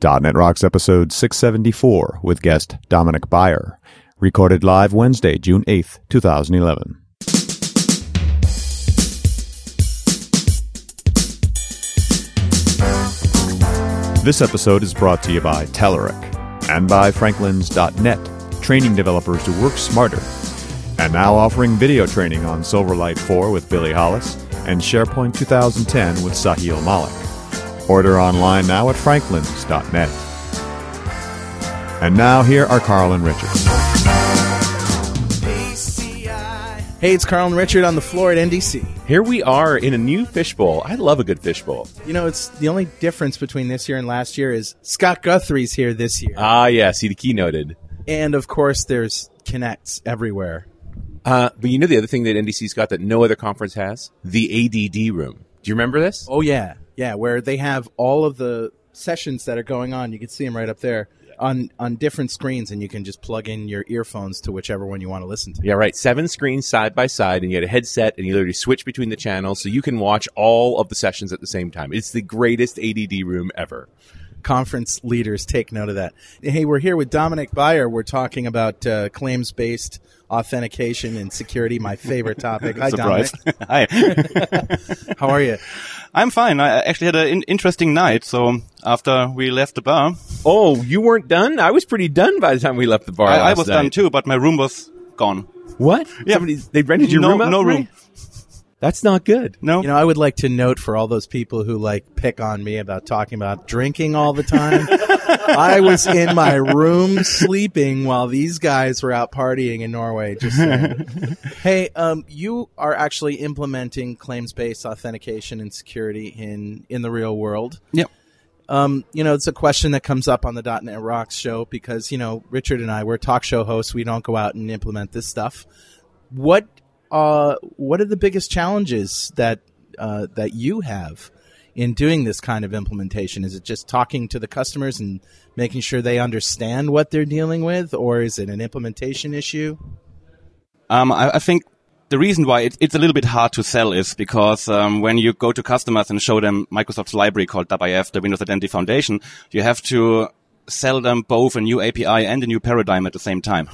.NET Rocks episode 674 with guest Dominick Baier, recorded live Wednesday, June 8th, 2011. This episode is brought to you by Telerik and by Franklins.net, training developers to work smarter. And now offering video training on Silverlight 4 with Billy Hollis and SharePoint 2010 with Sahil Malik. Order online now at franklins.net. And now here are Carl and Richard. Hey, it's Carl and Richard on the floor at NDC. Here we are in a new fishbowl. I love a good fishbowl. You know, it's the only difference between this year and last year is Scott Guthrie's here this year. Ah, yeah, see the keynoted. and of course, there's Connects everywhere. Uh, but you know the other thing that NDC's got that no other conference has? The ADD room. Do you remember this? Oh, yeah. Yeah, where they have all of the sessions that are going on. You can see them right up there on, on different screens, and you can just plug in your earphones to whichever one you want to listen to. Yeah, right. Seven screens side by side, and you get a headset, and you literally switch between the channels, so you can watch all of the sessions at the same time. It's the greatest ADD room ever. Conference leaders take note of that. Hey, we're here with Dominick Baier. We're talking about uh, claims based authentication and security, my favorite topic. Hi, Dominick. Hi. How are you? I'm fine. I actually had an in- interesting night. So after we left the bar, Oh, you weren't done? I was pretty done by the time we left the bar. I, I was night. done too, but my room was gone. What? Yeah. Somebody, they rented your no, room out no room. You? That's not good. No. You know, I would like to note for all those people who like pick on me about talking about drinking all the time. I was in my room sleeping while these guys were out partying in Norway. Just saying. hey, um, you are actually implementing claims-based authentication and security in in the real world. Yep. Um, you know, it's a question that comes up on the .NET Rocks show because you know Richard and I we're talk show hosts. We don't go out and implement this stuff. What uh, what are the biggest challenges that uh, that you have in doing this kind of implementation? Is it just talking to the customers and making sure they understand what they're dealing with, or is it an implementation issue? Um, I, I think the reason why it, it's a little bit hard to sell is because um, when you go to customers and show them Microsoft's library called WIF, the Windows Identity Foundation, you have to sell them both a new API and a new paradigm at the same time.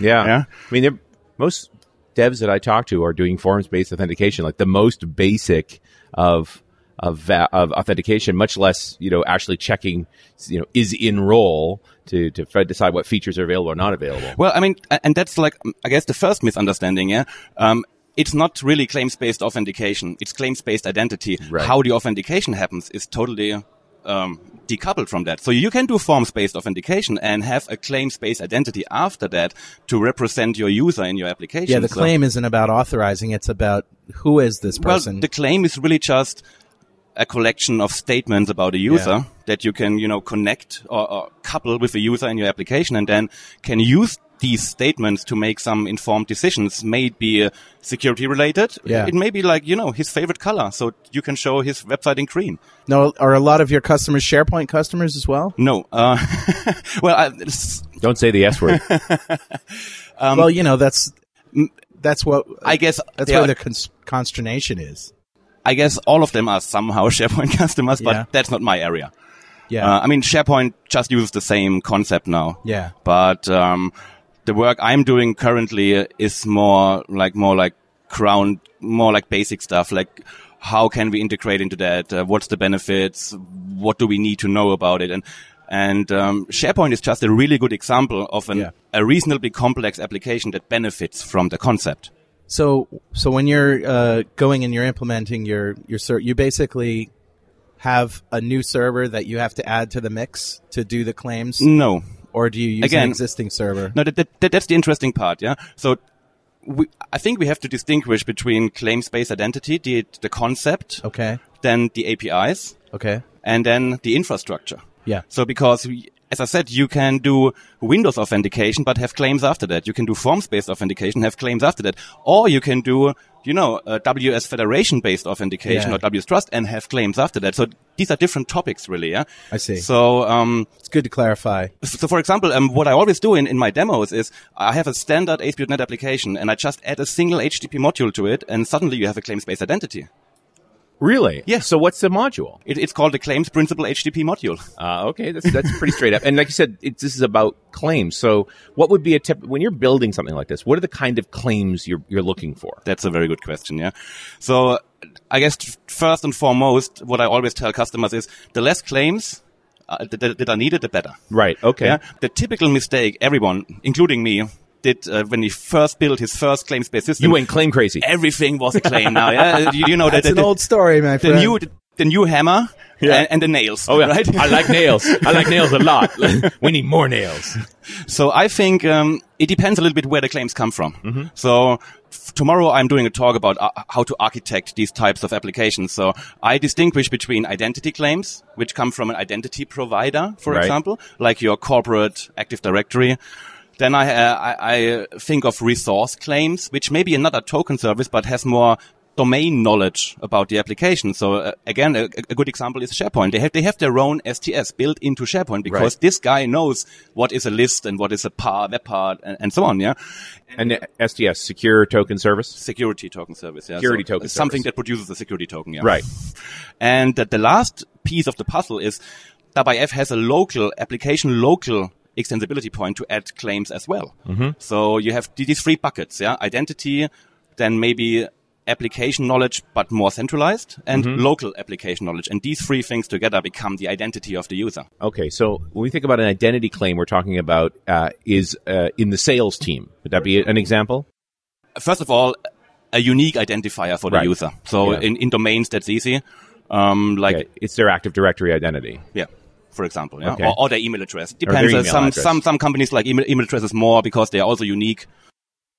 Yeah. Yeah. I mean, most devs that I talk to are doing forms-based authentication, like the most basic of of, of authentication, much less you know actually checking you know is in role to to decide what features are available or not available. Well, I mean, and that's like, um, I guess the first misunderstanding, yeah. Um, it's not really claims-based authentication. It's claims-based identity. Right. How the authentication happens is totally um, decoupled from that. So you can do forms-based authentication and have a claims-based identity after that to represent your user in your application. Yeah, the So- claim isn't about authorizing; it's about who is this person. well, person. the claim is really just a collection of statements about a user Yeah. that you can, you know, connect or, or couple with a user in your application and then can use these statements to make some informed decisions. May it be uh, security related. Yeah. It may be like, you know, his favorite color. So you can show his website in green. no, are a lot of your customers SharePoint customers as well? No. Uh, well, I, s- Don't say the S word. well, you know that's that's what I guess that's they where are- the cons- consternation is. I guess all of them are somehow SharePoint customers, but Yeah. that's not my area. Yeah, Uh, I mean, SharePoint just uses the same concept now. yeah. but um, the work I'm doing currently is more like more like ground, more like basic stuff. Like how can we integrate into that? Uh, what's the benefits? What do we need to know about it? And and um, SharePoint is just a really good example of an, Yeah. a reasonably complex application that benefits from the concept. So, so when you're uh, going and you're implementing your your ser- you basically have a new server that you have to add to the mix to do the claims, No, or do you use an existing server? No, that, that, that, that's the interesting part, yeah? So, we, I think we have to distinguish between claims-based identity, the, the concept, Okay, then the APIs, okay, and then the infrastructure. yeah, So because, we, as I said, you can do Windows authentication, but have claims after that. You can do forms-based authentication, have claims after that. Or you can do, you know, uh, WS Federation-based authentication Yeah. or WS Trust and have claims after that. So these are different topics, really, yeah? I see. So, um, it's good to clarify. so for example, um, what I always do in, in my demos is I have a standard ASP.NET application and I just add a single HTTP module to it and suddenly you have a claims-based identity. Really? Yeah. So what's the module? It, it's called the Claims Principal HTTP module. Uh, okay, that's that's pretty straight up. And like you said, it, this is about claims. So what would be a tip when you're building something like this? What are the kind of claims you're you're looking for? That's a very good question. Yeah. So I guess first and foremost, what I always tell customers is the less claims uh, that, that that are needed, the better. Right. Okay. Yeah. The typical mistake everyone, including me, did uh, when he first built his first claims-based system. You went claim crazy. everything was a claim now. Yeah. You, you know that That's the, an old story, my the new the new hammer and, and the nails. Oh yeah, Right. I like nails. I like nails a lot. we need more nails. So I think um, it depends a little bit where the claims come from. Mm-hmm. So f- tomorrow I'm doing a talk about uh, how to architect these types of applications. So I distinguish between identity claims, which come from an identity provider, for Right. example, like your corporate Active Directory. Then I, uh, I, I think of resource claims, which may be another token service, but has more domain knowledge about the application. So uh, again, a, a good example is SharePoint. They have they have their own STS built into SharePoint because Right. this guy knows what is a list and what is a par, web part, and, and so on. Yeah, And the STS, secure token service. security token service. Yeah, Security So token something service. that produces a security token. Yeah, Right. And that the last piece of the puzzle is WIF has a local application, local extensibility point to add claims as well. Mm-hmm. So you have these three buckets, yeah, identity, then maybe application knowledge, but more centralized, and Mm-hmm. local application knowledge. And these three things together become the identity of the user. Okay, so when we think about an identity claim, we're talking about uh, is uh, in the sales team. Would that be an example? First of all, a unique identifier for the Right. user. So Yeah. in, in domains, that's easy. Um, like, Okay, it's their Active Directory identity. yeah, for example, yeah, Okay. or, or their email address. their Depends. uh, email some address. some some companies like email, email addresses more because they are also unique.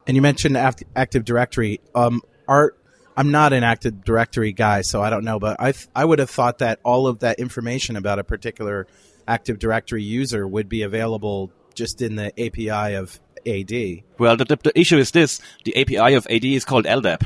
And you mentioned Act- Active Directory. Um, are I'm not an Active Directory guy, so I don't know, but I th- I would have thought that all of that information about a particular Active Directory user would be available just in the API of AD. Well, the, the, the issue is this: the API of AD is called LDAP,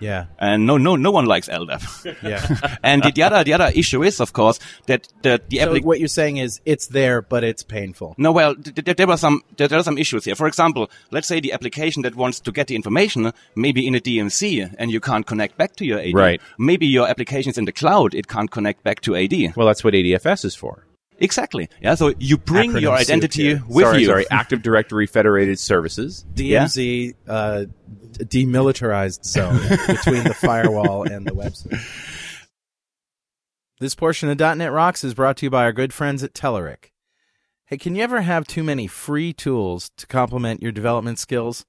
Yeah, and no, no, no one likes LDAP. yeah. and the, the other the other issue is, of course, that the the so applic- what you're saying is it's there, but it's painful. No, well, th- th- there were some there, there are some issues here. For example, let's say the application that wants to get the information maybe in a DMZ and you can't connect back to your AD. Right. Maybe your application is in the cloud; it can't connect back to AD. Well, that's what ADFS is for. Exactly. Yeah. So you bring Acronym your soup identity here. with sorry, you. sorry, Active Directory Federated Services. DMZ, uh, demilitarized zone between the firewall and the website. This portion of .NET Rocks is brought to you by our good friends at Telerik. Hey, can you ever have too many free tools to complement your development skills?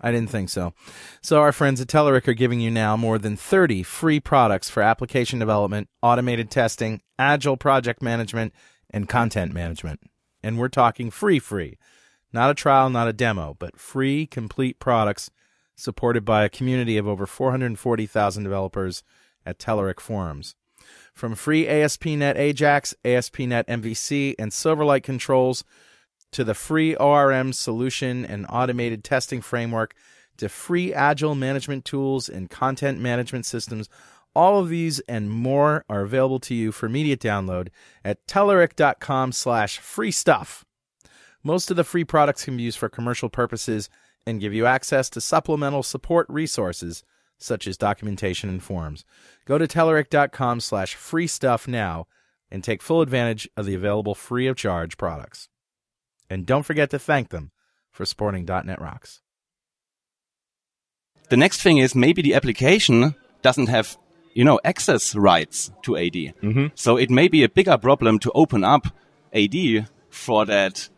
I didn't think so. So our friends at Telerik are giving you now more than 30 free products for application development, automated testing, agile project management, and content management. And we're talking free free. Not a trial, not a demo, but free complete products supported by a community of over 440,000 developers at Telerik forums. From free ASP.NET Ajax, ASP.NET MVC, and Silverlight controls to the free ORM solution and automated testing framework to free agile management tools and content management systems. All of these and more are available to you for immediate download at Telerik.com slash free stuff. Most of the free products can be used for commercial purposes and give you access to supplemental support resources such as documentation and forums. Go to Telerik.com slash free stuff now and take full advantage of the available free of charge products. And don't forget to thank them for supporting .NET Rocks. the next thing is maybe the application doesn't have you know access rights to AD. Mm-hmm. So it may be a bigger problem to open up AD for that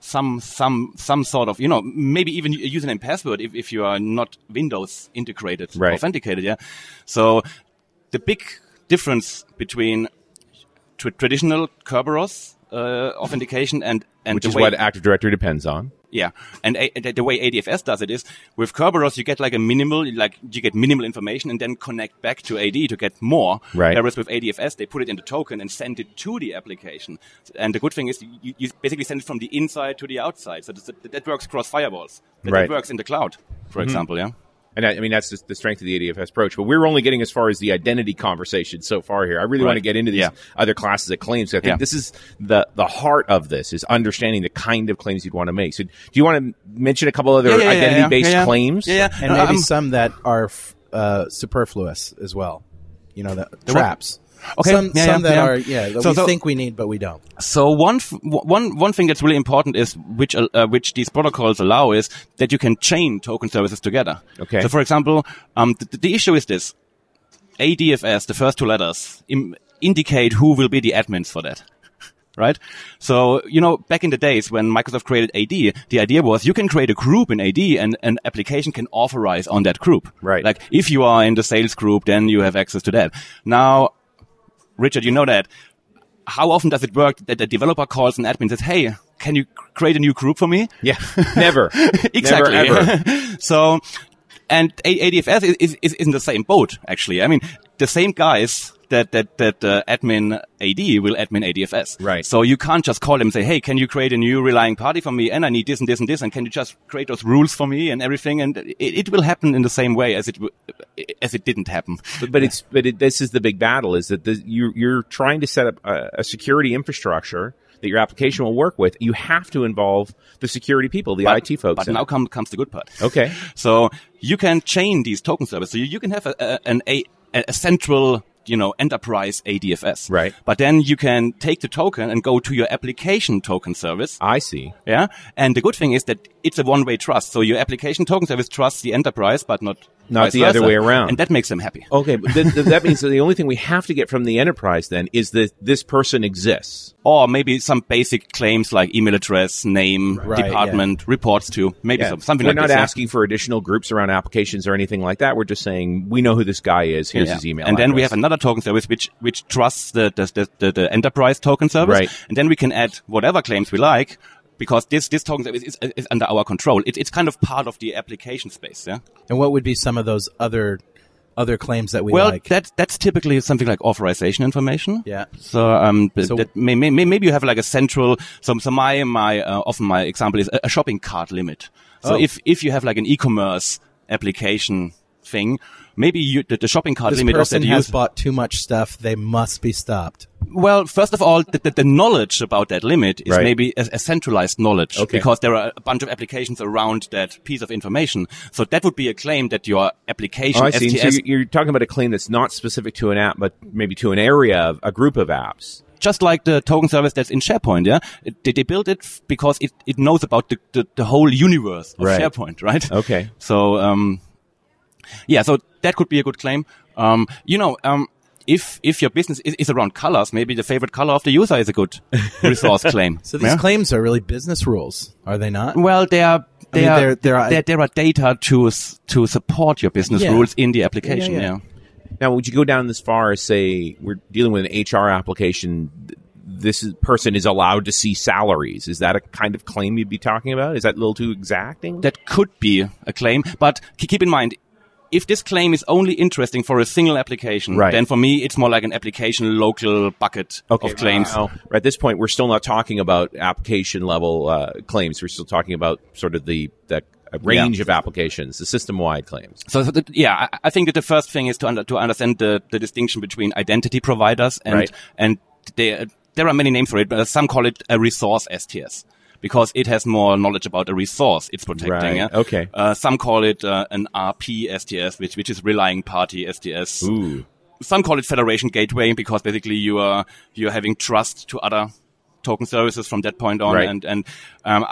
some some some sort of you know maybe even a username and password if, if you are not Windows integrated Right. authenticated yeah so the big difference between tr- traditional Kerberos uh, authentication and and which is way- what Active Directory depends on. yeah, and a- the- way ADFS does it is with Kerberos you get like a minimal, like you get minimal information and then connect back to AD to get more. Right. Whereas with ADFS they put it in the token and send it to the application. And the good thing is you, you basically send it from the inside to the outside, so that, that works cross firewalls. That, Right. that works in the cloud, for mm-hmm. example. Yeah. And I, I mean, that's just the strength of the ADFS approach. But we're only getting as far as the identity conversation so far here. I really Right. want to get into these Yeah. other classes of claims. I think Yeah. this is the the heart of this is understanding the kind of claims you'd want to make. So, do you want to mention a couple other Yeah, yeah, yeah, identity based yeah, yeah. claims? Yeah, yeah. And No, maybe I'm- some that are f- uh, superfluous as well. You know, the, The what? traps. Okay, Some, yeah, some yeah, that yeah. are yeah that So- we so- think we need, but we don't. So one f- one one thing that's really important is which uh, uh, which these protocols allow is that you can chain token services together. Okay. So for example, um, the, the issue is this: ADFS, the first two letters, Im- indicate who will be the admins for that. Right? So, you know, back in the days when Microsoft created AD, the idea was you can create a group in AD and an application can authorize on that group. Right. Like if you are in the sales group, then you have access to that. Now, Richard, you know that. How often does it work that the developer calls an admin and says, Hey, can you create a new group for me? Yeah, never, exactly. never ever. so, and ADFS is, is, is in the same boat, actually. I mean, the same guys that, that, that uh, admin AD will admin ADFS. Right. So you can't just call them and say, hey, can you create a new relying party for me? And I need this and this and this. And can you just create those rules for me and everything? And it, it will happen in the same way as it, w- as it didn't happen. But, but it's but it, this is the big battle is that the, you you're trying to set up a, a security infrastructure that your application will work with. You have to involve the security people, the But- IT folks. But now come, comes the good part. okay, So you can chain these token services. So you, you can have a, a, an, a, a central, you know, enterprise ADFS. Right. But then you can take the token and go to your application token service. I see. Yeah. And the good thing is that it's a one-way trust. So your application token service trusts the enterprise, but not Not vice the other way around. And that makes them happy. Okay, but that means that the only thing we have to get from the enterprise then is that this person exists. Or maybe some basic claims like email address, name, Right, department, reports to, maybe some, something We're like not this. yeah. asking for additional groups around applications or anything like that. We're just saying we know who this guy is. Here's Yeah. his email. And then we have another token service which which trusts the the, the, the, the enterprise token service. Right. And then we can add whatever claims we like because this this token is, is, is under our control. It, it's kind of part of the application space. Yeah. And what would be some of those other other claims that we Well, like? that that's typically something like authorization information. yeah. So, um, So- that may, may, may- maybe you have like a central. So, so my my uh, often my example is a, a shopping cart limit. So Oh. if if you have like an e-commerce application thing, maybe you, the, the shopping cart This limit of person that has user. bought too much stuff. They must be stopped. Well, first of all, the, the, the knowledge about that limit is Right. maybe a, a centralized knowledge Okay. because there are a bunch of applications around that piece of information. So that would be a claim that your application Oh, I see. STS So you're, you're talking about a claim that's not specific to an app, but maybe to an area of a group of apps. just like the token service that's in SharePoint, yeah? It, they, they built it f- because it, it knows about the, the, the whole universe of Right. SharePoint, right? Okay. So, um, yeah, so that could be a good claim. Um, you know, um, if, if your business is, is around colors, maybe the favorite color of the user is a good resource claim. So these yeah? claims are really business rules, are they not? Well, there are, there, mean, are, there- there are- there, there are data to, to support your business Yeah. rules in the application, Yeah, yeah. yeah. Now, would you go down this far as say we're dealing with an HR application? This is, person is allowed to see salaries. Is that a kind of claim you'd be talking about? Is that a little too exacting? that could be a claim, but keep in mind, if this claim is only interesting for a single application, Right. then for me it's more like an application local bucket of claims. Now, at this point, we're still not talking about application level uh, claims. We're still talking about sort of the the uh, range of applications, the system wide claims. So, so that, yeah, I, I think that the first thing is to under, to understand the, the distinction between identity providers and Right. and they, there are many names for it, but some call it a resource STS because it has more knowledge about a resource it's protecting. Right. Yeah? Okay. Uh, some call it uh, an RP STS, which which is relying party STS. Ooh. some call it federation gateway because basically you are you're having trust to other token services from that point on Right. and and um,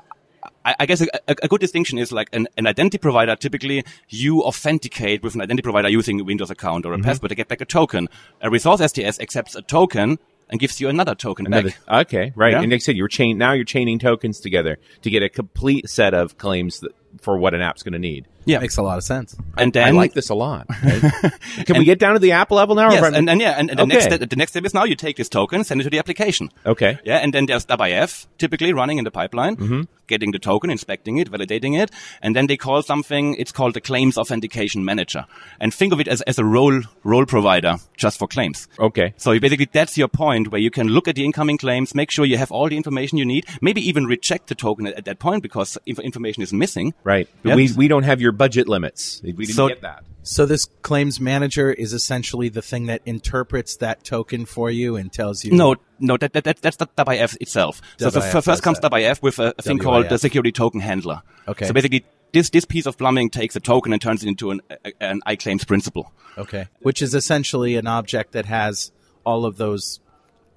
I, I guess a, a, a good distinction is like an, an identity provider typically you authenticate with an identity provider using a Windows account or a Mm-hmm. password to get back a token. A resource STS accepts a token and gives you another token Another- back. okay, right. Yeah. And like I said, you're chain now you're chaining tokens together to get a complete set of claims that, for what an app's going to need. Yeah. Makes a lot of sense. And I then like this a lot. Can we get down to the app level now? Yes, run- and, and yeah, and, and the Okay. next step, the next step is now you take this token, send it to the application. Okay. Yeah, and then there's WIF typically running in the pipeline, Mm-hmm. getting the token, inspecting it, validating it, and then they call something. It's called the Claims Authentication Manager, and think of it as, as a role role provider just for claims. Okay. So basically, that's your point where you can look at the incoming claims, make sure you have all the information you need, maybe even reject the token at, at that point because inf- information is missing. Right. Yep. We we don't have your budget limits. We didn't So- get that. So this claims manager is essentially the thing that interprets that token for you and tells you. No, no, that, that, that that's the WIF itself. So, so WIF f- first comes does that. WIF with a, a thing called the security token handler. Okay. So basically, this this piece of plumbing takes a token and turns it into an a, an iClaims principal. Okay. Which is essentially an object that has all of those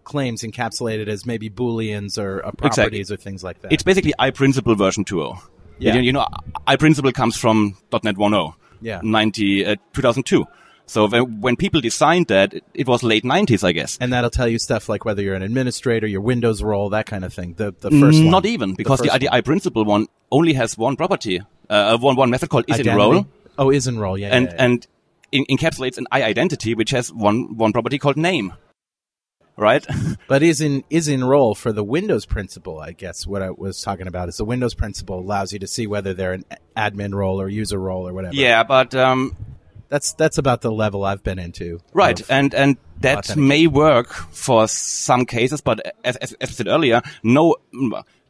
claims encapsulated as maybe booleans or uh, properties or things like that. It's basically iPrincipal version 2.0. Yeah. You, you know, iPrincipal comes from .NET 1.0. Yeah. 90, uh, 2002. So when, when people designed that, it, was late 90s, I guess. and that'll tell you stuff like whether you're an administrator, your Windows role, that kind of thing. The the first one. Not even, because the, the, one. iPrincipal one only has one property, uh, one, one method called Identity. isInRole. Oh, is enroll. Yeah. and yeah, yeah. and encapsulates an iIdentity, which has one one property called name. Right? But is in is in role for the Windows principal, I guess what I was talking about is the Windows principal allows you to see whether they're an admin role or user role or whatever. yeah, but um, That's that's about the level I've been into. right, and and that may work for some cases, but as, as, as I said earlier, no.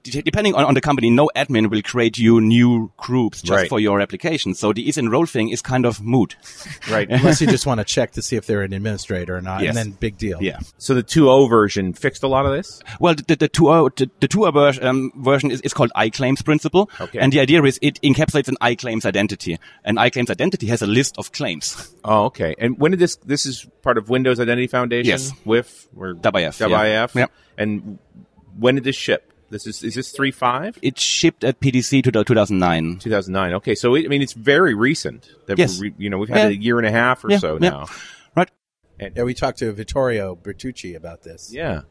De- Depending on, on the company, no admin will create you new groups just Right. for your application. So the is enroll thing is kind of moot. Right. unless you just want to check to see if they're an administrator or not, Yes. and then big deal. Yeah. so the 2.0 version fixed a lot of this. Well, the, the, 2.0 the, the 2.0 ver- um, version is, is called iClaims principal. Okay. And the idea is it encapsulates an iClaims identity. An iClaims identity has a list of claims. Oh, okay. And when did this? This is part of Windows Identity Foundation. Yes. With or WIF, yeah. WIF. Yep. And when did this ship? This is is this three five? It shipped at PDC to 2009. Uh, 2009. Okay, so it, I mean it's very recent. That Yes. we, you know we've had Yeah. a year and a half or Yeah, so yeah. now. Right. Yeah, we talked to Vittorio Bertocci about this. Yeah.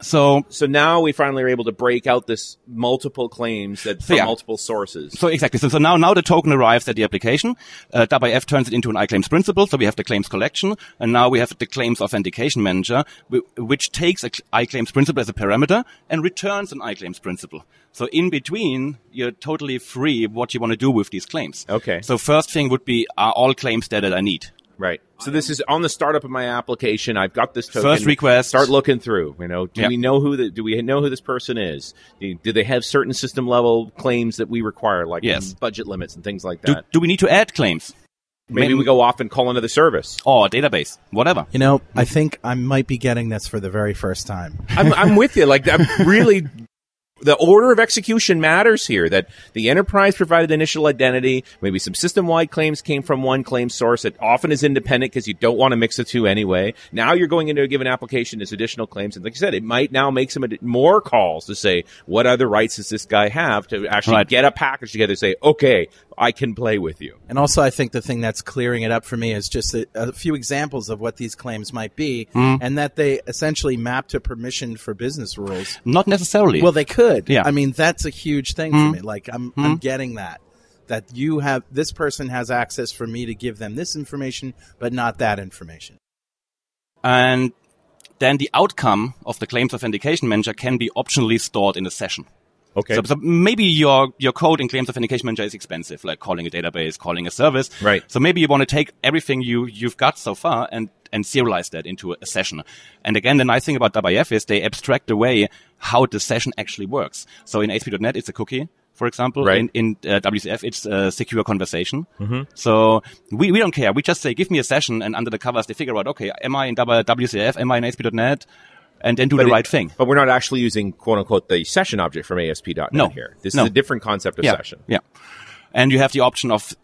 So, So now we finally are able to break out this multiple claims that from yeah. multiple sources. so exactly. So, so now, now the token arrives at the application. Uh, WIF turns it into an iClaims principal. So we have the claims collection, and now we have the claims authentication manager, which takes a cl- iClaims principal as a parameter and returns an iClaims principal. So in between, you're totally free what you want to do with these claims. Okay. So first thing would be, are all claims there that I need? Right. So this is on the startup of my application. I've got this token. First request. Start looking through. You know, do Yep. we know who the, do we know who this person is? Do, do they have certain system level claims that we require, like Yes. budget limits and things like that? do we need to add claims? Maybe May- we go off and call another service. or database, whatever. You know, I think I might be getting this for the very first time. I'm, I'm with you. Like, I'm really. The order of execution matters here. That the enterprise provided initial identity. Maybe some system-wide claims came from one claim source. It often is independent because you don't want to mix the two anyway. Now you're going into a given application as additional claims, and like I said, it might now make some ad- more calls to say what other rights does this guy have to actually Right. get a package together. and Say, okay, I can play with you. And also, I think the thing that's clearing it up for me is just a, a few examples of what these claims might be, Mm-hmm. and that they essentially map to permission for business rules. Not necessarily. Well, they could. Yeah. I mean, that's a huge thing for me. Like, I'm, I'm getting that. That you have, this person has access for me to give them this information, but not that information. and then the outcome of the claims authentication manager can be optionally stored in a session. Okay. So, so maybe your your code in claims authentication manager is expensive, like calling a database, calling a service. Right. So maybe you want to take everything you you've got so far and and serialize that into a session. And again, the nice thing about WIF is they abstract away how the session actually works. So in ASP.NET, it's a cookie. For example, Right. in, in uh, WCF, it's a secure conversation. So we, we don't care. We just say, give me a session, and under the covers, they figure out, okay, am I in WCF? Am I in ASP.NET? And then do the it- right thing. But we're not actually using quote unquote the session object from ASP.NET No. here. This No. is a different concept of yeah. session. Yeah. And you have the option of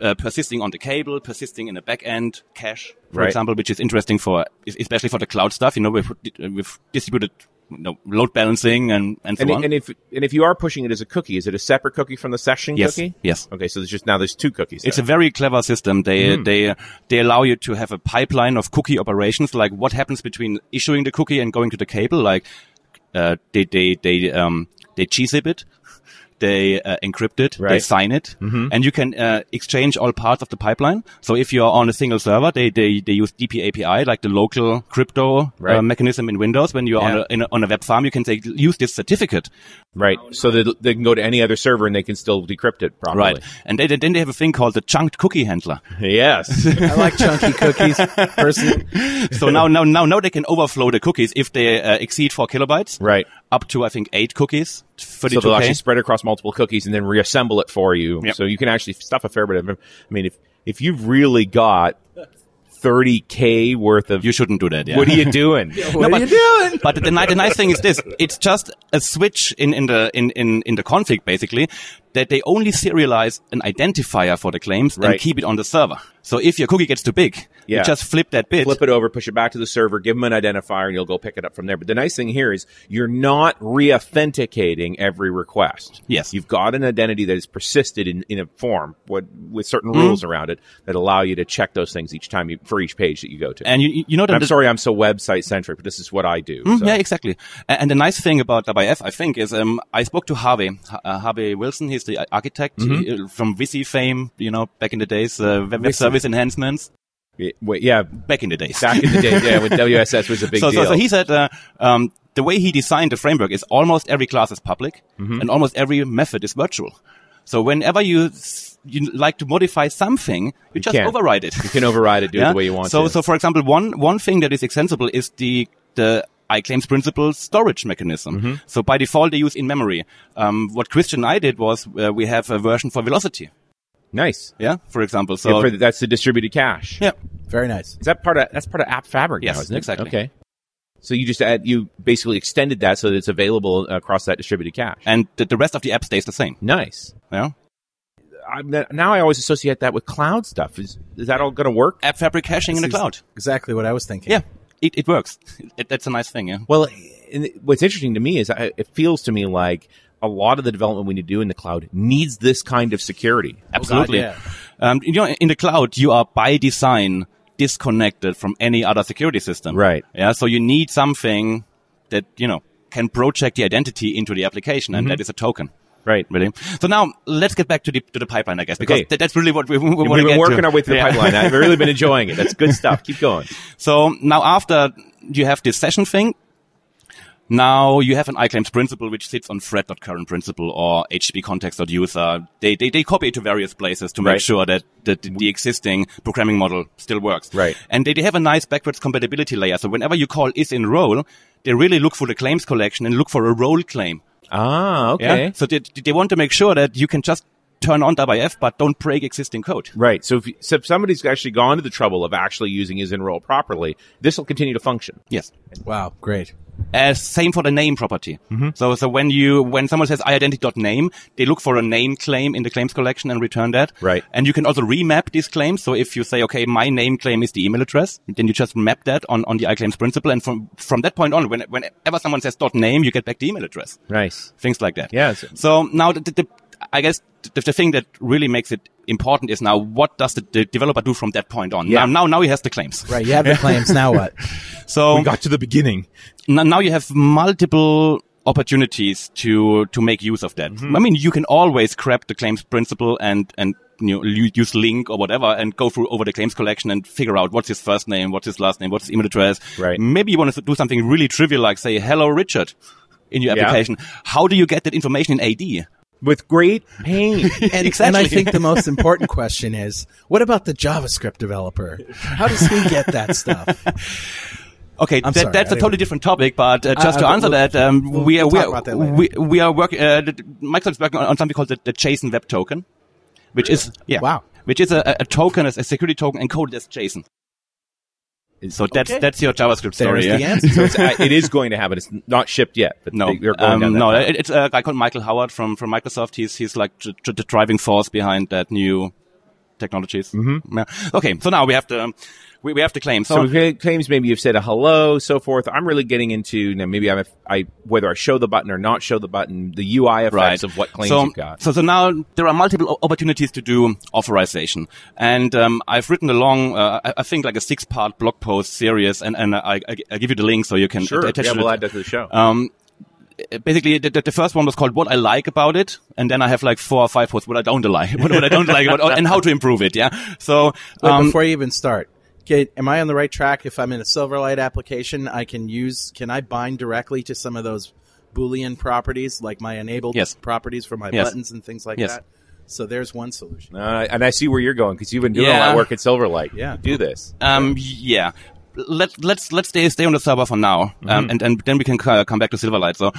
uh, persisting on the cable, persisting in a backend cache, for Right. example, which is interesting for, especially for the cloud stuff, you know, with, with distributed you know, load balancing and, and so And, on. and if and if you are pushing it as a cookie, is it a separate cookie from the session Yes. cookie? Yes. Okay, so there's just now there's two cookies. It's a very clever system. They Hmm. they they allow you to have a pipeline of cookie operations, like what happens between issuing the cookie and going to the cable. Like uh, they they they um they gzip it, they uh, encrypt it, right. they sign it, Mm-hmm. and you can uh, exchange all parts of the pipeline. So if you're on a single server, they they they use DP API, like the local crypto Right. uh, mechanism in Windows. When you're on a in a, on a web farm, you can say use this certificate, right. So that they can go to any other server and they can still decrypt it properly. right? And they, then they have a thing called the chunked cookie handler. Yes. I like chunky cookies, personally. so now, now, now, now they can overflow the cookies if they uh, exceed four kilobytes. right. Up to I think eight cookies, So they'll actually spread across across multiple cookies and then reassemble it for you. Yep. So you can actually stuff a fair bit of. I mean, if if you've really got 30k worth of, You shouldn't do that. Yeah. what are you doing? What but- are you doing? But the, ni- the nice thing is this: it's just a switch in, in the in, in, in the config, basically, that they only serialize an identifier for the claims Right. and keep it on the server. So if your cookie gets too big, Yeah. you just flip that bit. flip it over, push it back to the server, give them an identifier, and you'll go pick it up from there. But the nice thing here is you're not re-authenticating every request. Yes. You've got an identity that is persisted in, in a form what, with certain Mm-hmm. rules around it that allow you to check those things each time you, for each page that you go to. And you, you know that I'm sorry I'm so website centric, but this is what I do. Mm, so. Yeah, exactly. And the nice thing about WIF, I think, is um, I spoke to Hervey, uh, Hervey Wilson. He's the architect Mm-hmm. uh, from WSE fame, you know, back in the days, uh, web, web service enhancements. Yeah, wait, yeah, Back in the days. back in the days, yeah, when WSS was a big so, deal. so, so he said uh, um, the way he designed the framework is almost every class is public Mm-hmm. and almost every method is virtual. So whenever you you like to modify something, you, just can. override it. you can override it, do it the way you want so, to. so for example, one one thing that is extensible is the the iClaims principal storage mechanism. Mm-hmm. So by default, they use in memory. Um, what Christian and I did was uh, we have a version for velocity. nice. Yeah, for example. So Yeah, for the- that's the distributed cache. yeah, Very nice. Is that part of that's part of App Fabric Yes, now, isn't it? exactly. Okay. So you just add you basically extended that so that it's available across that distributed cache. and the, the rest of the app stays the same. nice. Yeah. I, now I always associate that with cloud stuff. Is is that all going to work? App fabric caching in the cloud. Exactly what I was thinking. Yeah, it, it works. It, that's a nice thing. Yeah. Well, what's interesting to me is I, it feels to me like a lot of the development we need to do in the cloud needs this kind of security. Absolutely. yeah. Um, you know, in the cloud, you are by design disconnected from any other security system. Right. Yeah. So you need something that, you know, can project the identity into the application and that is a token. Right. Really. So now let's get back to the, to the pipeline, I guess, because Okay. that, that's really what we, we want We've been get working to. our way through Yeah. the pipeline. I've really been enjoying it. That's good stuff. Keep going. So now after you have this session thing, now you have an iClaims principal which sits on thread.current principal or HTTP context.user. They, they, they copy it to various places to make Right. sure that, that the existing programming model still works. Right. And they, they have a nice backwards compatibility layer. So whenever you call is in role, they really look for the claims collection and look for a role claim. Ah, okay. Yeah. So they, they want to make sure that you can just turn on WIF, but don't break existing code. Right. So if, so if somebody's actually gone to the trouble of actually using is enroll properly, this will continue to function. Yes. Wow, great. As same for the name property. Mm-hmm. So, so when you, when someone says identity.name, they look for a name claim in the claims collection and return that. Right. And you can also remap these claims. So if you say, okay, my name claim is the email address, then you just map that on, on the iClaims principal. And from, from that point on, when, whenever someone says dot name, you get back the email address. Nice. Things like that. Yeah, So now the, the, the I guess the, the thing that really makes it important is now what does the, the developer do from that point on? Yeah. Now, now, now he has the claims. Right, you have the claims. Now what? So We got to the beginning. now, now you have multiple opportunities to to make use of that. Mm-hmm. I mean, you can always grab the claims principal and and you know use LINQ or whatever and go through over the claims collection and figure out what's his first name, what's his last name, what's his email address. Right. Maybe you want to do something really trivial like say hello Richard in your Yeah. application. How do you get that information in AD? With great pain. And, and I think the most important question is, what about the JavaScript developer? How does he get that stuff? Okay, that, sorry, that's I a totally different topic, but uh, just Uh, to answer we'll- that, um, we'll- we are we'll we are about that later. we, we are working. Uh, Microsoft's working on, on something called the, the JSON Web Token, which is yeah, Wow. which is a, a token, a security token encoded as JSON. So that's Okay. that's your JavaScript story. There's yeah? the answer. so it's, uh, it is going to happen. It's not shipped yet, but No, they- they're going um, down that no, it- it's a guy called Michael Howard from from Microsoft. He's he's like tr- tr- the driving force behind that new technologies. Mm-hmm. Yeah. Okay, so now we have to um, we, we have to claim. So it claims maybe you've said a hello, so forth. I'm really getting into now. Maybe I'm a, I whether I show the button or not show the button, the UI effects right. of what claims so, you've got. So, so now there are multiple opportunities to do authorization, and um, I've written a long, uh, I, I think like a six-part blog post series, and and I, I, I give you the link so you can sure, attach yeah, it. we'll add that to the show. Um, basically, the, the, the first one was called "What I Like About It," and then I have like four or five posts what I don't like, what, what I don't like about, and how to improve it. Yeah. So, Wait, um, before you even start, okay, am I on the right track? If I'm in a Silverlight application, I can use. Can I bind directly to some of those Boolean properties, like my enabled Yes. properties for my Yes. buttons and things like Yes. that? So there's one solution. Uh, and I see where you're going because you've been doing a lot Yeah. of work at Silverlight. Yeah. to do this. Um, yeah. Let, let's, let's stay, stay on the server for now. Mm-hmm. Um, and, and then we can uh, come back to Silverlight. So,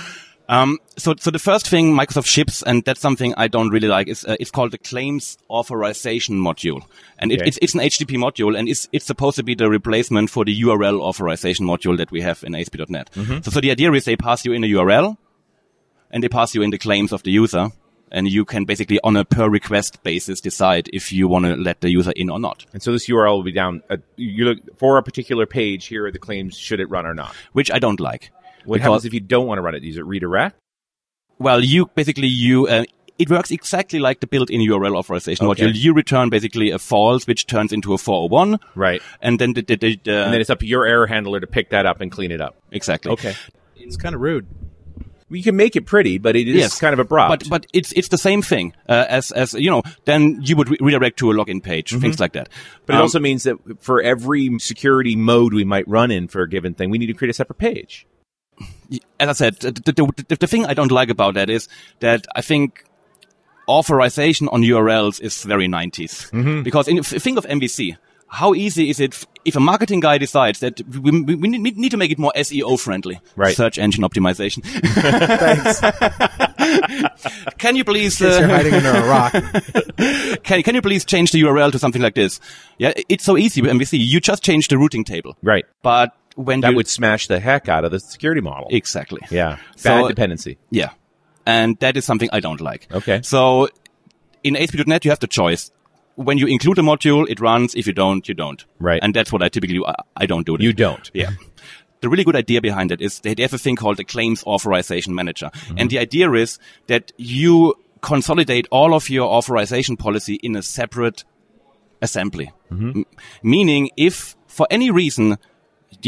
Um, so, so the first thing Microsoft ships, and that's something I don't really like, is uh, it's called the Claims Authorization Module, and it, Okay. it's it's an HTTP module, and it's it's supposed to be the replacement for the URL authorization module that we have in ASP.NET. So, so the idea is they pass you in a URL, and they pass you in the claims of the user, and you can basically on a per request basis decide if you want to let the user in or not. And so this URL will be down. Uh, you look for a particular page. Here are the claims. Should it run or not? Which I don't like. What Because- happens if you don't want to run it? Does it redirect? Well, you basically you uh, it works exactly like the built-in URL authorization Okay. module. You return basically a false, which turns into a 401, Right. and then the, the, the, the And then it's up to your error handler to pick that up and clean it up. exactly Okay. It's kind of rude. You can make it pretty, but it is Yes. kind of abrupt. But but it's it's the same thing uh, as as you know. Then you would re- redirect to a login page, things like that. Mm-hmm. But it Um, also means that for every security mode we might run in for a given thing, we need to create a separate page. As I said, the, the, the, the thing I don't like about that is that I think authorization on URLs is very 90s. Mm-hmm. Because in, think of MVC. How easy is it if a marketing guy decides that we, we, we need, need to make it more SEO friendly? Right. Search engine optimization. Thanks. can you please, Because you're uh, hiding under a rock. can, can you please change the URL to something like this? Yeah, it's so easy with MVC. You just change the routing table. Right. But when That you, would smash the heck out of the security model. exactly. yeah. So- Bad dependency. Yeah. And that is something I don't like. Okay. So in ASP.NET, you have the choice. When you include a module, it runs. If you don't, you don't. Right. And that's what I typically, I, I don't do. That. You don't. Yeah. The really good idea behind it is they have a thing called the Claims Authorization Manager. Mm-hmm. And the idea is that you consolidate all of your authorization policy in a separate assembly. Mm-hmm. M- meaning if for any reason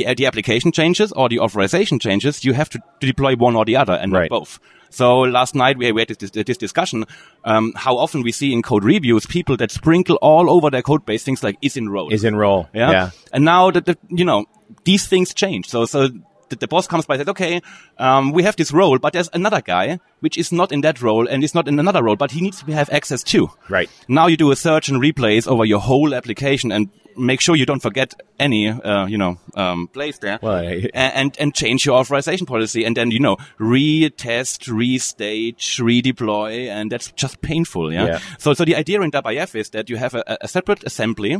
the, the application changes or the authorization changes, you have to, to deploy one or the other and Right. not both. So last night we we had this, this discussion, um, how often we see in code reviews people that sprinkle all over their code base things like is enrolled. Is in role. Yeah. yeah. And now that the, you know these things change. So so the, the boss comes by and says, okay, um, we have this role, but there's another guy which is not in that role and is not in another role, but he needs to have access too. Right. Now you do a search and replace over your whole application and make sure you don't forget any, uh, you know, um, place there. Well, I- A- and and change your authorization policy and then you know retest, restage, redeploy, and that's just painful. Yeah. Yeah. So so the idea in WIF is that you have a, a separate assembly.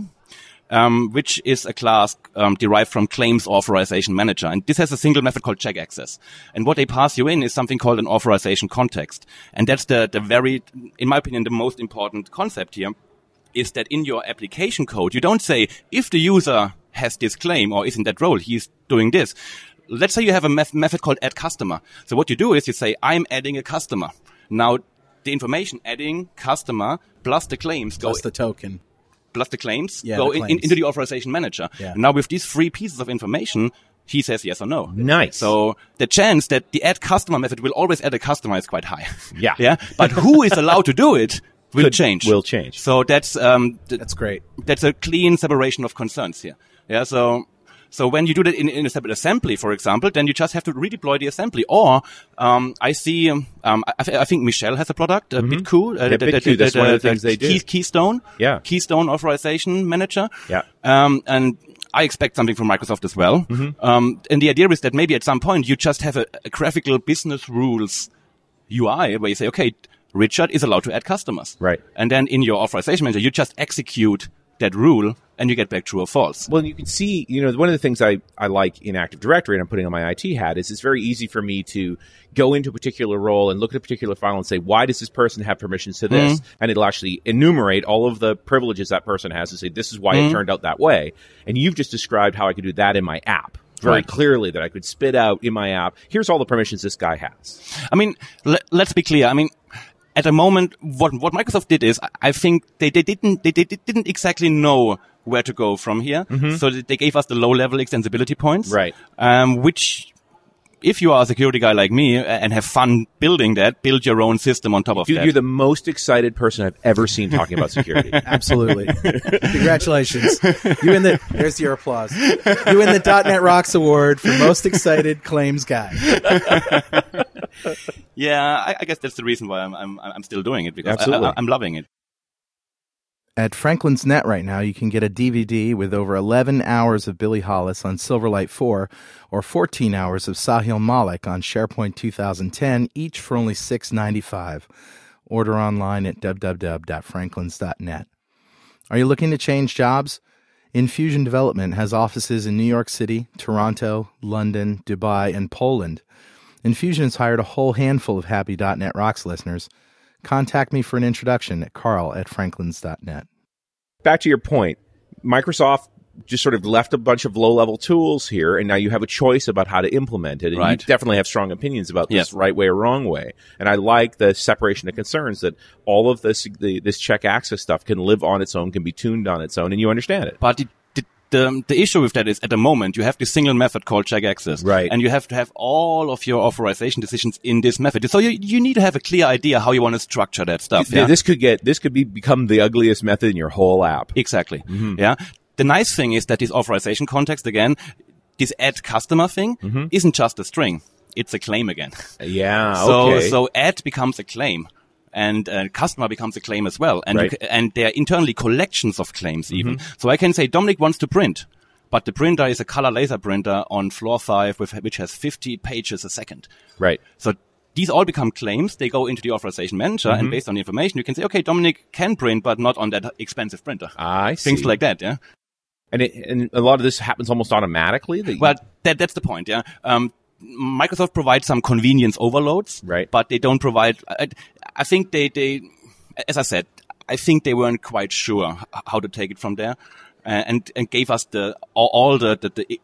Um, which is a class um, derived from Claims Authorization Manager, and this has a single method called check access. And what they pass you in is something called an authorization context, and that's the the very, in my opinion, the most important concept here is that in your application code, you don't say if the user has this claim or is in that role, he's doing this. Let's say you have a meth- method called add customer. So what you do is you say, I'm adding a customer. Now, the information adding customer plus the claims go Plus the token. Plus the claims Yeah, go the in, into the authorization manager. Yeah. Now with these three pieces of information, he says yes or no. Nice. So the chance that the add customer method will always add a customer is quite high. Yeah. yeah. But who is allowed to do it will Could- change. will change. So that's um th- That's great. that's a clean separation of concerns here. Yeah. So. So when you do that in, in a separate assembly, for example, then you just have to redeploy the assembly. Or um, I see, um, um, I, I think Michelle has a product, uh, BiTKOO. Uh, Yeah, BiTKOO, that's one of the things they do. Key- Keystone. Yeah. Keystone Authorization Manager. Yeah. Um, and I expect something from Microsoft as well. Mm-hmm. Um, and the idea is that maybe at some point you just have a, a graphical business rules UI where you say, okay, Richard is allowed to add customers. Right. And then in your authorization manager, you just execute that rule and you get back true or false. Well, you can see, you know, one of the things I, I like in Active Directory, and I'm putting on my IT hat, is it's very easy for me to go into a particular role and look at a particular file and say, why does this person have permissions to hmm. this? And it'll actually enumerate all of the privileges that person has and say, this is why it hmm. turned out that way. And you've just described how I could do that in my app very Right. clearly, that I could spit out in my app, here's all the permissions this guy has. I mean, le- let's be clear. I mean, at the moment, what what Microsoft did is, I- I think they, they didn't they, they didn't exactly know where to go from here. So they gave us the low level extensibility points, Right. Um, which, if you are a security guy like me and have fun building that, build your own system on top of Dude, that. you're the most excited person I've ever seen talking about security. Absolutely. Congratulations. You win the there's your applause. You win the .NET Rocks Award for most excited claims guy. yeah, I, I guess that's the reason why I'm I'm, I'm still doing it because I, Absolutely. I, I'm loving it. At Franklin's Net right now, you can get a DVD with over 11 hours of Billy Hollis on Silverlight 4 or 14 hours of Sahil Malik on SharePoint 2010, each for only $6.95. Order online at www.franklins.net. Are you looking to change jobs? Infusion Development has offices in New York City, Toronto, London, Dubai, and Poland. Infusion has hired a whole handful of happy.net rocks listeners – Contact me for an introduction at carl at franklins.net. Back to your point, Microsoft just sort of left a bunch of low level tools here, and now you have a choice about how to implement it. And right. you definitely have strong opinions about this yes. right way or wrong way. And I like the separation of concerns that all of this the, this check access stuff can live on its own, can be tuned on its own, and you understand it. But it the, the issue with that is at the moment you have this single method called check access. Right. And you have to have all of your authorization decisions in this method. So you, you need to have a clear idea how you want to structure that stuff. Yeah? This could get, this could be, become the ugliest method in your whole app. Exactly. Mm-hmm. Yeah. The nice thing is that this authorization context again, this add customer thing mm-hmm. isn't just a string. It's a claim again. Yeah. So, okay. so add becomes a claim and uh, customer becomes a claim as well. And, right. you, and they're internally collections of claims even. Mm-hmm. So I can say Dominick wants to print, but the printer is a color laser printer on floor five with, which has 50 pages a second. Right. So these all become claims. They go into the authorization manager mm-hmm. and based on the information, you can say, okay, Dominick can print, but not on that expensive printer. I see. Things like that. Yeah. And, it, and a lot of this happens almost automatically. That well, that, that's the point. Yeah. Um, Microsoft provides some convenience overloads, right? But they don't provide. I, I think they, they, as I said, I think they weren't quite sure how to take it from there, uh, and and gave us the all, all the, the, the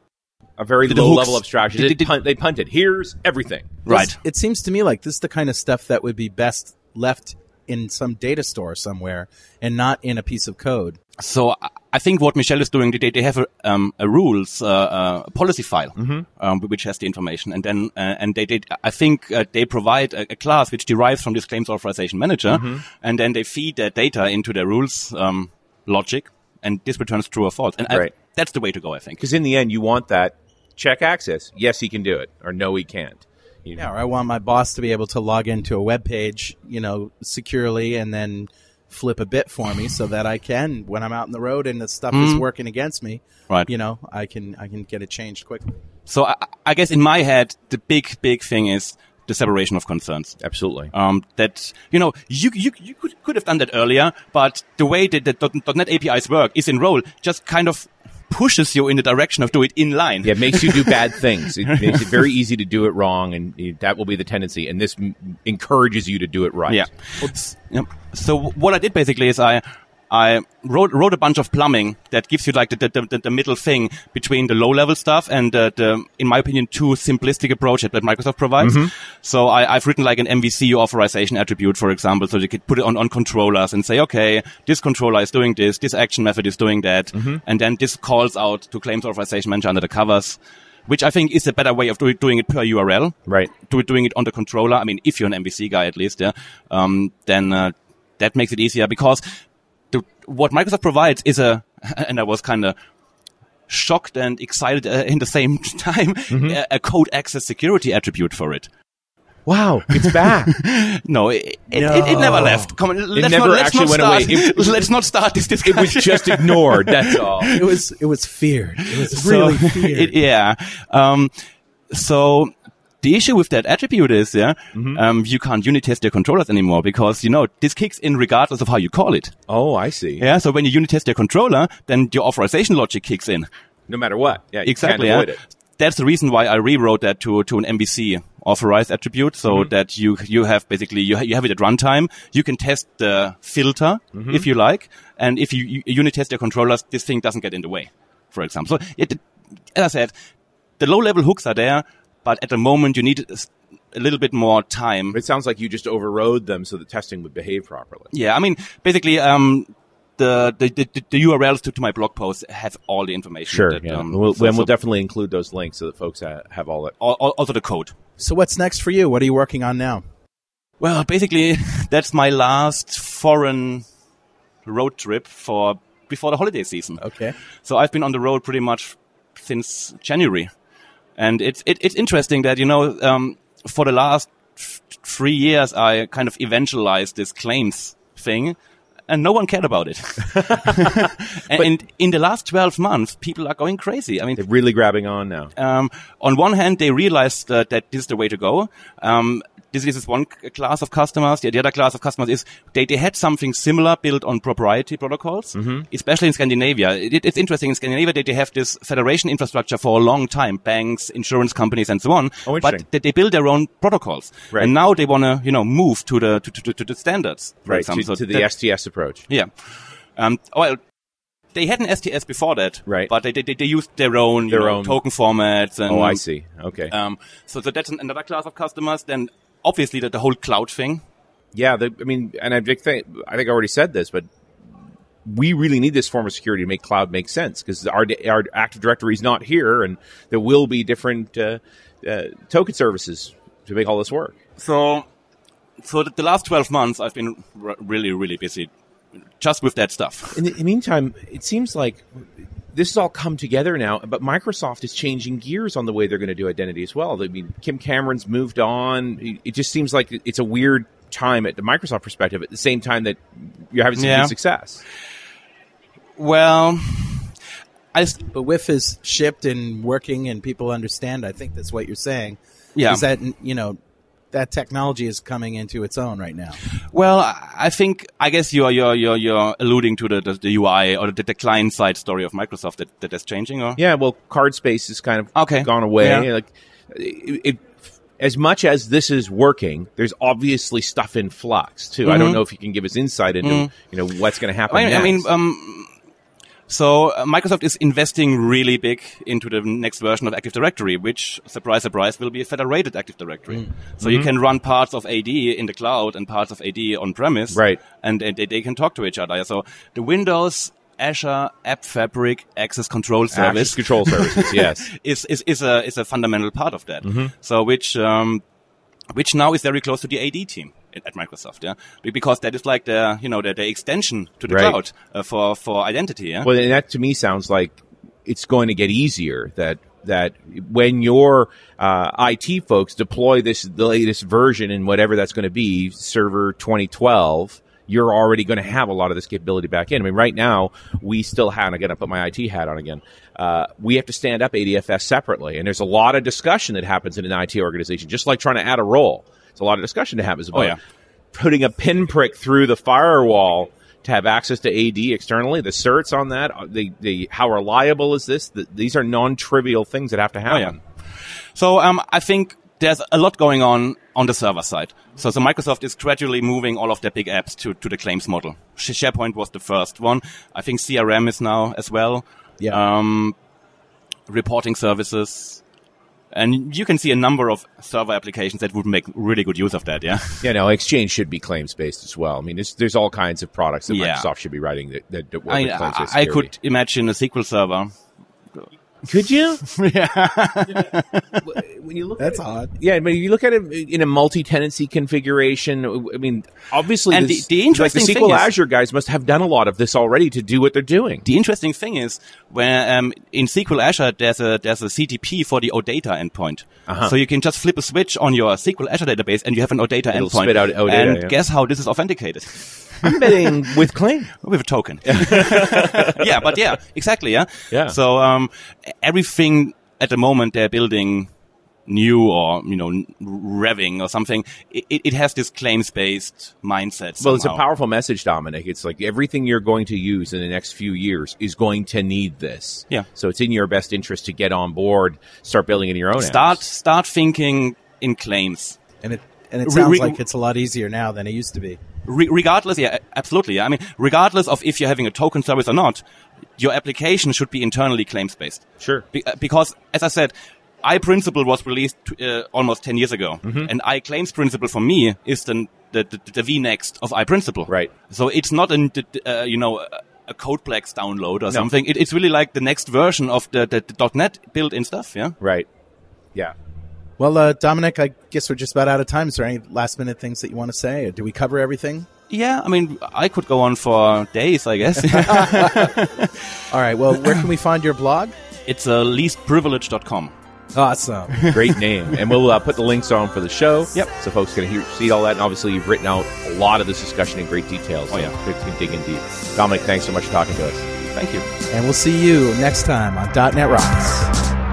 a very the low hooks. level abstraction. They, they, punt, they punted. Here's everything. Right. This, it seems to me like this is the kind of stuff that would be best left in some data store somewhere and not in a piece of code. So I think what Michelle is doing, they, they have a, um, a rules uh, uh, policy file mm-hmm. um, which has the information, and then uh, and they, they I think uh, they provide a, a, class which derives from this claims authorization manager, mm-hmm. and then they feed that data into their rules um, logic, and this returns true or false, and right. I, that's the way to go, I think. Because in the end, you want that check access. Yes, he can do it, or no, he can't. You know. Yeah, or I want my boss to be able to log into a web page, you know, securely, and then flip a bit for me so that I can, when I'm out in the road and the stuff mm. is working against me, right? You know, I can I can get it changed quickly. So I, I guess in my head, the big big thing is the separation of concerns. Absolutely. Um, that you know you you you could could have done that earlier, but the way that the .NET APIs work is in role just kind of pushes you in the direction of do it in line. Yeah, it makes you do bad things. It makes it very easy to do it wrong, and that will be the tendency. And this m- encourages you to do it right. Yeah. Yep. So what I did basically is I I wrote wrote a bunch of plumbing that gives you like the the, the, the middle thing between the low level stuff and the, the in my opinion too simplistic approach that, that Microsoft provides. Mm-hmm. So I, have written like an MVC authorization attribute, for example, so you could put it on, on controllers and say, okay, this controller is doing this, this action method is doing that, mm-hmm. and then this calls out to claims authorization manager under the covers which I think is a better way of do, doing it per URL. Right. Do, doing it on the controller. I mean, if you're an MVC guy at least, yeah, um, then uh, that makes it easier because the, what Microsoft provides is a, and I was kind of shocked and excited uh, in the same time, mm-hmm. a, a, code access security attribute for it. Wow, it's back. no, it, no. It, it, never left. Come on, let's never not, let's actually went start, away. It, let's not start this discussion. It was just ignored. That's all. It was it was feared. It was really so, feared. It, yeah. Um, so the issue with that attribute is, yeah, mm-hmm. um, you can't unit test your controllers anymore because, you know, this kicks in regardless of how you call it. Oh, I see. Yeah. So when you unit test your controller, then your authorization logic kicks in. No matter what. Yeah. exactly. yeah. That's the reason why I rewrote that to, to an MVC authorized attribute so mm-hmm. that you, you have basically, you, ha- you have it at runtime. You can test the filter mm-hmm. if you like. And if you, you unit test your controllers, this thing doesn't get in the way, for example. So it, as I said, the low level hooks are there but at the moment you need a little bit more time. It sounds like you just overrode them so the testing would behave properly. Yeah, I mean, basically, um, the, the, the, the, URLs to, to my blog post have all the information. Sure, that, yeah. Um, we'll, so, then we'll so definitely include those links so that folks have all that. All, also the code. So what's next for you? What are you working on now? Well, basically, that's my last foreign road trip for before the holiday season. Okay. So I've been on the road pretty much since January. And it's it, it's interesting that you know um, for the last three years I kind of evangelized this claims thing, and no one cared about it. and, and in the last 12 months, people are going crazy. I mean, They're really grabbing on now. um, on one hand, they realized uh, that this is the way to go. Um, this, is one class of customers. The, the other class of customers is they, they had something similar built on proprietary protocols, especially in Scandinavia. It, it's interesting in Scandinavia that they have this federation infrastructure for a long time, banks, insurance companies, and so on. Oh, but they, they build their own protocols, Right. and now they want to, you know, move to the to, to, to the standards. Right, example. to, So to the that- STS approach. yeah. Um, well, they had an STS before that, Right. But they they, they used their own you Their know, own- token formats. And, Oh, I see. Okay. Um, so, so that's an, another class of customers. Then obviously the, the whole cloud thing. Yeah, the, I mean, and I think I think I already said this, but we really need this form of security to make cloud make sense because our our Active Directory is not here, and there will be different uh, uh, token services to make all this work. So, so the, the last twelve months I've been r- really really busy just with that stuff. In the meantime, it seems like this has all come together now, but Microsoft is changing gears on the way they're going to do identity as well. I mean, Kim Cameron's moved on. It- It just seems like it's a weird time at the Microsoft perspective at the same time that you're having some Yeah. success. Well, I s- But WIF is shipped and working, and people understand. I think that's what you're saying. Yeah. Is that you know that technology is coming into its own right now? well I I think I guess you're you're you're, you're alluding to the, the, the UI or the, the client side story of Microsoft that, that is changing, or Yeah, well, CardSpace has kind of Okay. gone away. Yeah. Like, it, it, as much as this is working, there's obviously stuff in flux too. I don't know if you can give us insight into you know what's going to happen. Mm-hmm. I mean, I mean, um, so uh, Microsoft is investing really big into the next version of Active Directory, which, surprise, surprise, will be a federated Active Directory. Mm. So you can run parts of AD in the cloud and parts of AD on premise, Right. And, and they, they can talk to each other. So the Windows, Azure, AppFabric, Access Control Service. Access control services. Yes, is, is, is a is a fundamental part of that. Mm-hmm. So which um, which now is very close to the AD team at, Microsoft, yeah, because that is like the you know the, the extension to the Right. cloud uh, for for identity, yeah. well, and that to me sounds like it's going to get easier. That that when your uh, IT folks deploy this the latest version in whatever that's going to be, Server 2012. You're already going to have a lot of this capability back in. I mean, right now we still have. And again, I put my IT hat on again. Uh, we have to stand up ADFS separately, and there's a lot of discussion that happens in an IT organization, just like trying to add a role. It's a lot of discussion to have is about yeah. putting a pinprick through the firewall to have access to AD externally. The certs on that, uh, the the how reliable is this? The, these are non-trivial things that have to Oh, happen. yeah. So um, I think there's a lot going on on the server side. So, so Microsoft is gradually moving all of their big apps to, to the claims model. SharePoint was the first one. I think CRM is now as well. Yeah. Um, reporting services. And you can see a number of server applications that would make really good use of that, yeah? Yeah, no, Exchange should be claims based as well. I mean, there's, there's all kinds of products that Yeah. Microsoft should be writing that, that, that work I, with claims I, based I could imagine a SQL server. Could you? yeah. when you look That's at it, odd. yeah, but if you look at it in a multi-tenancy configuration, I mean, obviously, And this- the- the interesting like the thing SQL is- Azure guys must have done a lot of this already to do what they're doing. The interesting thing is where um, in SQL Azure there's a there's a CTP for the OData endpoint, Uh-huh. so you can just flip a switch on your SQL Azure database and you have an OData It'll endpoint. spit out OData, and yeah. guess how this is authenticated I'm betting with claim. with a token. yeah, but yeah, exactly. Yeah. Yeah. So um, everything at the moment they're building new or you know revving or something. It, it it has this claims based mindset. Well, it's a powerful message, Dominick. It's like everything you're going to use in the next few years is going to need this. Yeah. So it's in your best interest to get on board, start building in your own. Start apps. start thinking in claims. And it and it sounds re- like it's a lot easier now than it used to be. Re- regardless, yeah, absolutely. I mean, regardless of if you're having a token service or not, your application should be internally claims based. Sure. Be- uh, because, as I said, iPrincipal was released uh, almost 10 years ago. Mm-hmm. And iClaims Principal for me is the, the, the, the VNext of iPrincipal. Right. So it's not an, uh, you know, a- a Codeplex download or something. It, it's really like the next version of the, the, the .NET built-in stuff, yeah? Right. Yeah. Well, uh, Dominick, I guess we're just about out of time. Is there any last minute things that you want to say? Or do we cover everything? Yeah, I mean, I could go on for days, I guess. All right. Well, where can we find your blog? it's uh, leastprivilege.com. Awesome. Great name. And we'll uh, put the links on for the show. Yep. So folks can hear, see all that. And obviously, you've written out a lot of this discussion in great detail. So Oh, yeah. folks can dig in deep. Dominick, thanks so much for talking to us. Thank you. and we'll see you next time on .NET Rocks.